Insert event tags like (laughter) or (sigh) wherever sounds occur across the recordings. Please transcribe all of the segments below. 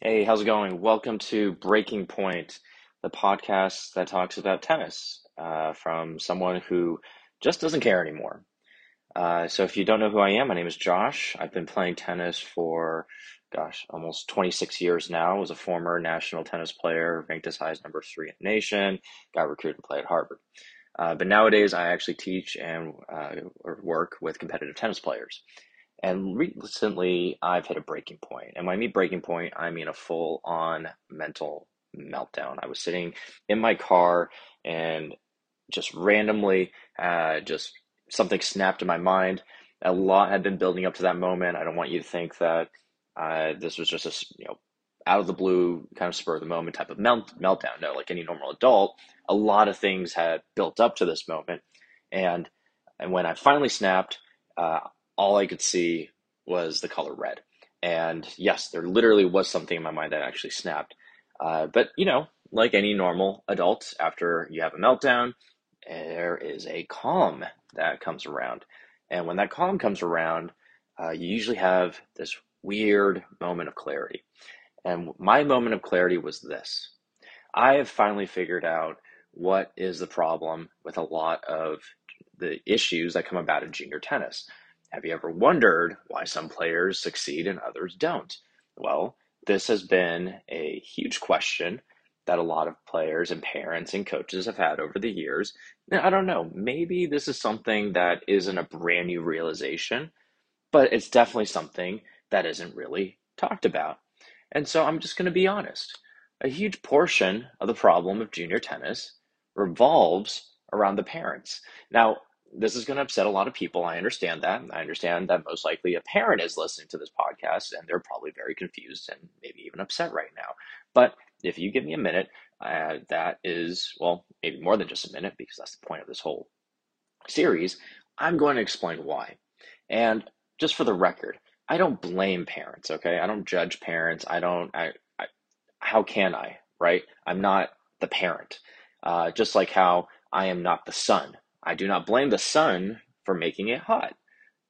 Hey, how's it going? Welcome to Breaking Point, the podcast that talks about tennis uh, from someone who just doesn't care anymore. Uh, so, if you don't know who I am, my name is Josh. I've been playing tennis for, gosh, almost 26 years now. I was a former national tennis player, ranked as high as number three in the nation, got recruited to play at Harvard. Uh, but nowadays, I actually teach and uh, work with competitive tennis players. And recently, I've hit a breaking point. And when I mean breaking point, I mean a full on mental meltdown. I was sitting in my car and just randomly, uh, just something snapped in my mind. A lot had been building up to that moment. I don't want you to think that uh, this was just a you know out of the blue kind of spur of the moment type of melt, meltdown. No, like any normal adult, a lot of things had built up to this moment, and and when I finally snapped, uh, all I could see was the color red. And yes, there literally was something in my mind that actually snapped. Uh, but, you know, like any normal adult, after you have a meltdown, there is a calm that comes around. And when that calm comes around, uh, you usually have this weird moment of clarity. And my moment of clarity was this I have finally figured out what is the problem with a lot of the issues that come about in junior tennis. Have you ever wondered why some players succeed and others don't? Well, this has been a huge question that a lot of players and parents and coaches have had over the years. Now, I don't know, maybe this is something that isn't a brand new realization, but it's definitely something that isn't really talked about. And so I'm just going to be honest. A huge portion of the problem of junior tennis revolves around the parents. Now, this is going to upset a lot of people. I understand that. I understand that most likely a parent is listening to this podcast and they're probably very confused and maybe even upset right now. But if you give me a minute, uh, that is, well, maybe more than just a minute because that's the point of this whole series. I'm going to explain why. And just for the record, I don't blame parents, okay? I don't judge parents. I don't, I, I how can I, right? I'm not the parent. Uh, just like how I am not the sun I do not blame the sun for making it hot.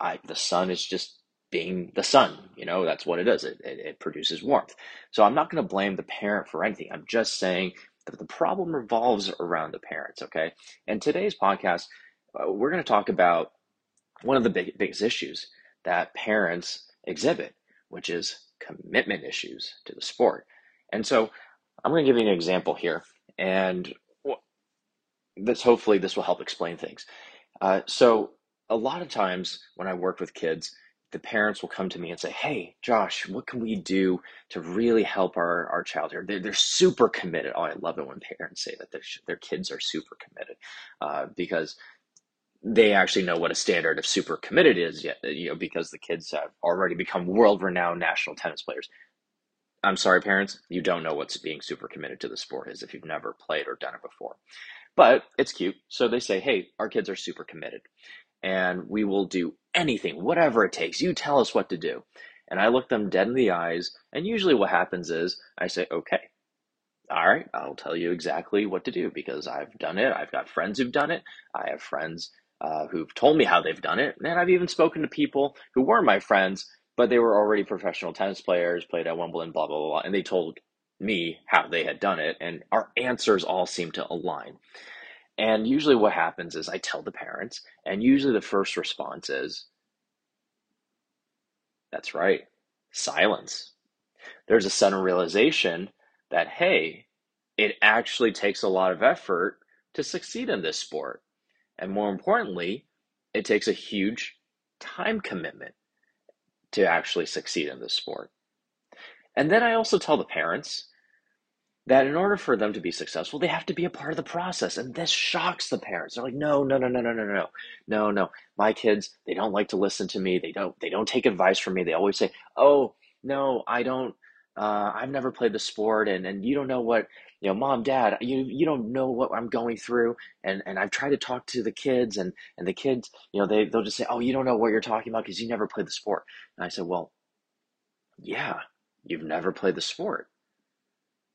I, the sun is just being the sun. You know, that's what it is. It, it, it produces warmth. So I'm not going to blame the parent for anything. I'm just saying that the problem revolves around the parents. Okay. And today's podcast, uh, we're going to talk about one of the big, biggest issues that parents exhibit, which is commitment issues to the sport. And so I'm going to give you an example here. And this hopefully this will help explain things. Uh, so a lot of times when I work with kids, the parents will come to me and say, "Hey, Josh, what can we do to really help our, our child here?" They're, they're super committed. Oh, I love it when parents say that their their kids are super committed uh, because they actually know what a standard of super committed is. Yet, you know, because the kids have already become world renowned national tennis players. I'm sorry, parents, you don't know what's being super committed to the sport is if you've never played or done it before. But it's cute. So they say, hey, our kids are super committed and we will do anything, whatever it takes. You tell us what to do. And I look them dead in the eyes. And usually what happens is I say, okay, all right, I'll tell you exactly what to do because I've done it. I've got friends who've done it. I have friends uh, who've told me how they've done it. And I've even spoken to people who were my friends, but they were already professional tennis players, played at Wimbledon, blah, blah, blah. And they told me how they had done it, and our answers all seem to align. And usually, what happens is I tell the parents, and usually the first response is, That's right, silence. There's a sudden realization that, hey, it actually takes a lot of effort to succeed in this sport. And more importantly, it takes a huge time commitment to actually succeed in this sport. And then I also tell the parents that in order for them to be successful, they have to be a part of the process. And this shocks the parents. They're like, no, no, no, no, no, no, no, no, no. My kids, they don't like to listen to me. They don't, they don't take advice from me. They always say, oh, no, I don't, uh, I've never played the sport and, and you don't know what, you know, mom, dad, you, you don't know what I'm going through. And, and I've tried to talk to the kids and, and the kids, you know, they, they'll just say, oh, you don't know what you're talking about because you never played the sport. And I said, well, yeah, you've never played the sport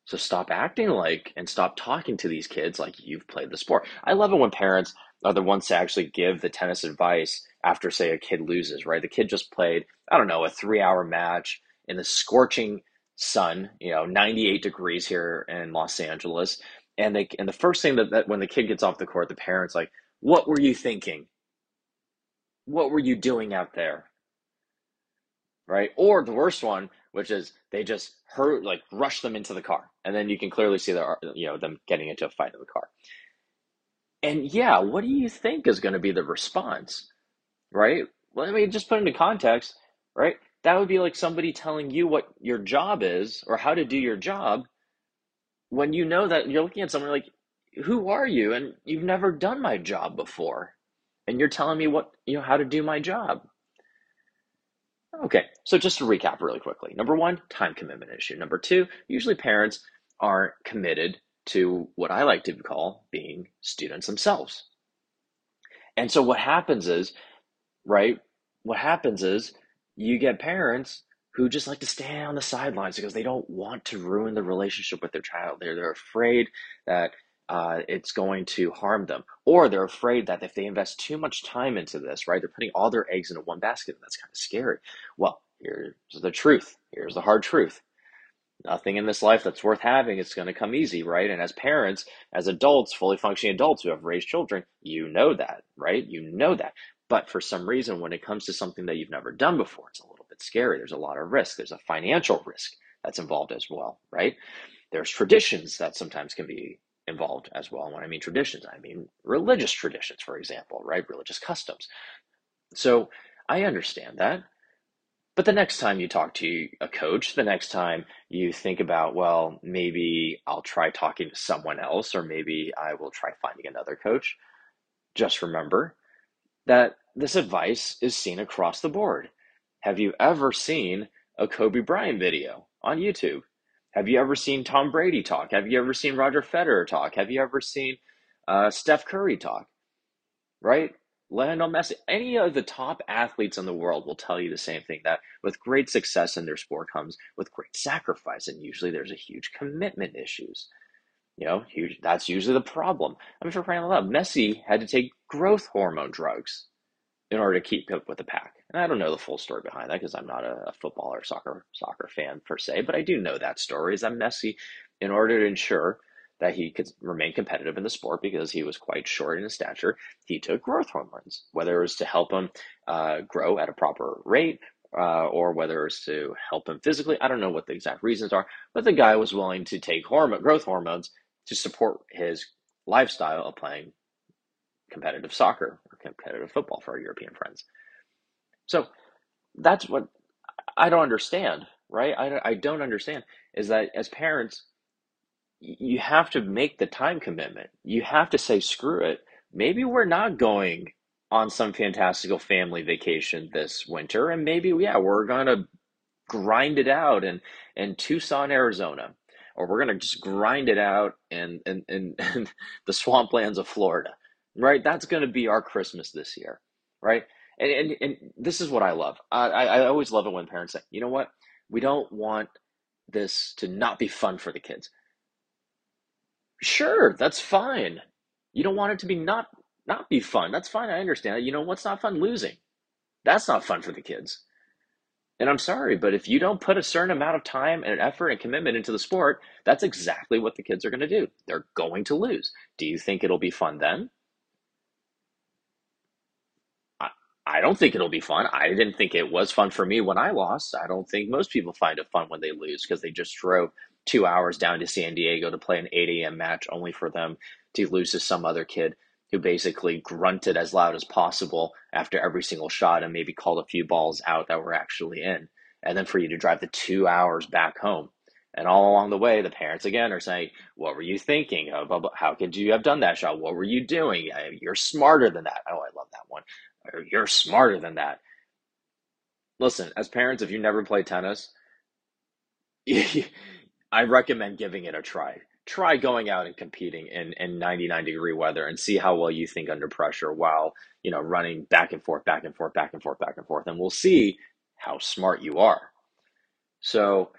so stop acting like and stop talking to these kids like you've played the sport. I love it when parents are the ones to actually give the tennis advice after, say, a kid loses, right? The kid just played, I don't know, a three hour match in the scorching sun, you know, 98 degrees here in Los Angeles. And they and the first thing that, that when the kid gets off the court, the parents like, what were you thinking? What were you doing out there? Right? Or the worst one, which is they just hurt like rush them into the car. And then you can clearly see the you know them getting into a fight in the car. And yeah, what do you think is going to be the response? Right? Let me just put into context, right? That would be like somebody telling you what your job is or how to do your job when you know that you're looking at someone like, who are you? And you've never done my job before. And you're telling me what, you know, how to do my job. Okay, so just to recap really quickly. Number one, time commitment issue. Number two, usually parents aren't committed to what I like to call being students themselves. And so what happens is, right? What happens is you get parents who just like to stand on the sidelines because they don't want to ruin the relationship with their child. They're they're afraid that uh, it's going to harm them, or they're afraid that if they invest too much time into this, right, they're putting all their eggs into one basket. And that's kind of scary. Well, here's the truth. Here's the hard truth nothing in this life that's worth having is going to come easy, right? And as parents, as adults, fully functioning adults who have raised children, you know that, right? You know that. But for some reason, when it comes to something that you've never done before, it's a little bit scary. There's a lot of risk. There's a financial risk that's involved as well, right? There's traditions that sometimes can be involved as well. And when I mean traditions, I mean religious traditions, for example, right? Religious customs. So I understand that. But the next time you talk to a coach, the next time you think about, well, maybe I'll try talking to someone else, or maybe I will try finding another coach, just remember that this advice is seen across the board. Have you ever seen a Kobe Bryant video on YouTube? Have you ever seen Tom Brady talk? Have you ever seen Roger Federer talk? Have you ever seen uh, Steph Curry talk? Right? Lionel Messi, any of the top athletes in the world will tell you the same thing that with great success in their sport comes with great sacrifice. And usually there's a huge commitment issues. You know, huge, that's usually the problem. I mean, for crying out loud, Messi had to take growth hormone drugs in order to keep up with the pack. And I don't know the full story behind that because I'm not a, football or soccer soccer fan per se, but I do know that story is that Messi, in order to ensure that he could remain competitive in the sport because he was quite short in his stature, he took growth hormones, whether it was to help him uh, grow at a proper rate uh, or whether it was to help him physically. I don't know what the exact reasons are, but the guy was willing to take hormone, growth hormones to support his lifestyle of playing competitive soccer or competitive football for our European friends. So that's what I don't understand, right? I, I don't understand is that as parents, you have to make the time commitment. You have to say, screw it. Maybe we're not going on some fantastical family vacation this winter, and maybe, yeah, we're going to grind it out in, in Tucson, Arizona, or we're going to just grind it out in, in, in, (laughs) in the swamplands of Florida, right? That's going to be our Christmas this year, right? And, and, and this is what I love. I, I always love it when parents say, you know what? We don't want this to not be fun for the kids. Sure, that's fine. You don't want it to be not not be fun. That's fine. I understand. You know what's not fun? Losing. That's not fun for the kids. And I'm sorry, but if you don't put a certain amount of time and effort and commitment into the sport, that's exactly what the kids are going to do. They're going to lose. Do you think it'll be fun then? I, don't think it'll be fun. I didn't think it was fun for me when I lost. I don't think most people find it fun when they lose because they just drove two hours down to San Diego to play an 8 a.m. match only for them to lose to some other kid who basically grunted as loud as possible after every single shot and maybe called a few balls out that were actually in. And then for you to drive the two hours back home. And all along the way, the parents again are saying, What were you thinking? How could you have done that shot? What were you doing? You're smarter than that. Oh, I love one. You're smarter than that. Listen, as parents, if you never play tennis, (laughs) I recommend giving it a try. Try going out and competing in, in 99 degree weather and see how well you think under pressure while, you know, running back and forth, back and forth, back and forth, back and forth. And we'll see how smart you are. So,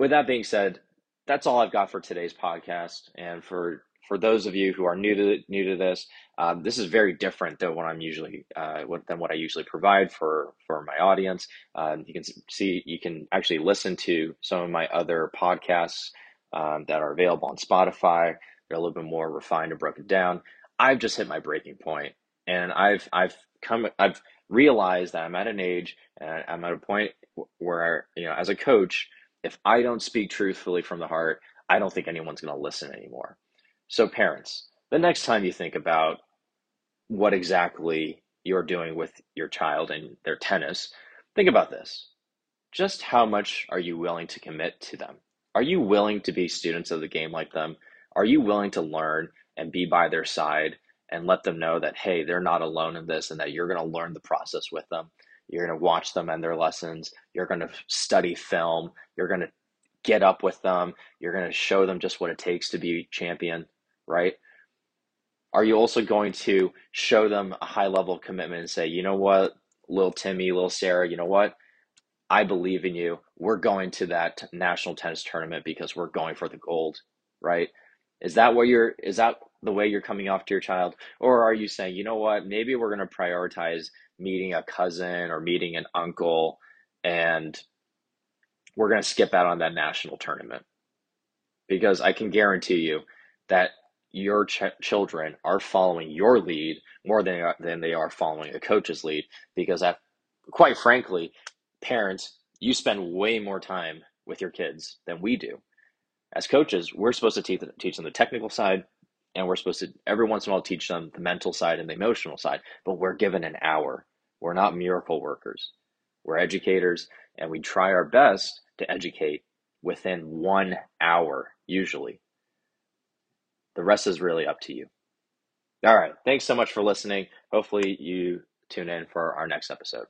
with that being said, that's all I've got for today's podcast. And for for those of you who are new to new to this, um, this is very different than what I'm usually uh, what, than what I usually provide for for my audience. Um, you can see you can actually listen to some of my other podcasts um, that are available on Spotify. They're a little bit more refined and broken down. I've just hit my breaking point, and I've I've come I've realized that I'm at an age and I'm at a point where you know as a coach, if I don't speak truthfully from the heart, I don't think anyone's going to listen anymore. So parents, the next time you think about what exactly you're doing with your child and their tennis, think about this. Just how much are you willing to commit to them? Are you willing to be students of the game like them? Are you willing to learn and be by their side and let them know that, hey, they're not alone in this and that you're going to learn the process with them? You're going to watch them and their lessons. You're going to study film. You're going to get up with them. You're going to show them just what it takes to be champion, right? Are you also going to show them a high level of commitment and say, you know what, little Timmy, little Sarah, you know what? I believe in you. We're going to that national tennis tournament because we're going for the gold, right? Is that what you're is that the way you're coming off to your child? Or are you saying, you know what, maybe we're gonna prioritize meeting a cousin or meeting an uncle and we're gonna skip out on that national tournament? Because I can guarantee you that your ch- children are following your lead more than, than they are following a coach's lead because that quite frankly parents, you spend way more time with your kids than we do. As coaches, we're supposed to teach, teach them the technical side, and we're supposed to every once in a while teach them the mental side and the emotional side, but we're given an hour. We're not miracle workers. We're educators, and we try our best to educate within one hour, usually. The rest is really up to you. All right. Thanks so much for listening. Hopefully, you tune in for our next episode.